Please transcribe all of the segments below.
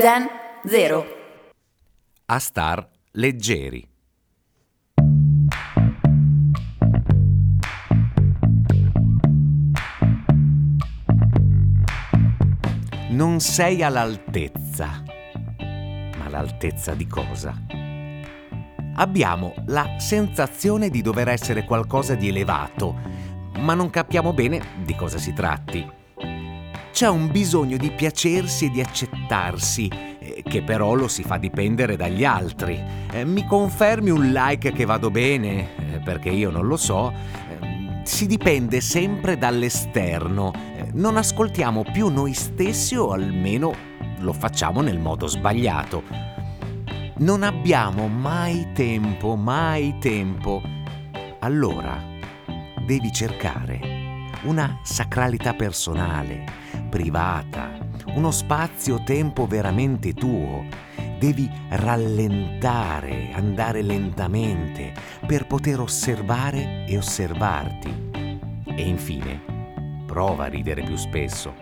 Zen Zero. A star leggeri. Non sei all'altezza. Ma all'altezza di cosa? Abbiamo la sensazione di dover essere qualcosa di elevato, ma non capiamo bene di cosa si tratti. C'è un bisogno di piacersi e di accettarsi, eh, che però lo si fa dipendere dagli altri. Eh, mi confermi un like che vado bene? Eh, perché io non lo so. Si dipende sempre dall'esterno. Non ascoltiamo più noi stessi o almeno lo facciamo nel modo sbagliato. Non abbiamo mai tempo, mai tempo. Allora devi cercare una sacralità personale, privata, uno spazio-tempo veramente tuo. Devi rallentare, andare lentamente per poter osservare e osservarti. E infine, prova a ridere più spesso.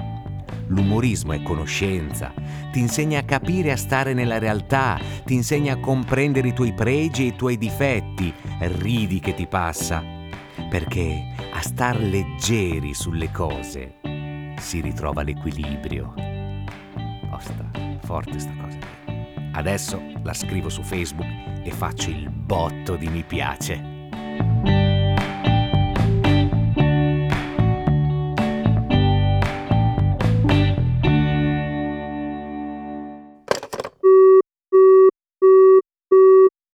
L'umorismo è conoscenza, ti insegna a capire e a stare nella realtà, ti insegna a comprendere i tuoi pregi e i tuoi difetti. Ridi che ti passa, perché star leggeri sulle cose si ritrova l'equilibrio. Oh, forte sta cosa. Adesso la scrivo su Facebook e faccio il botto di mi piace.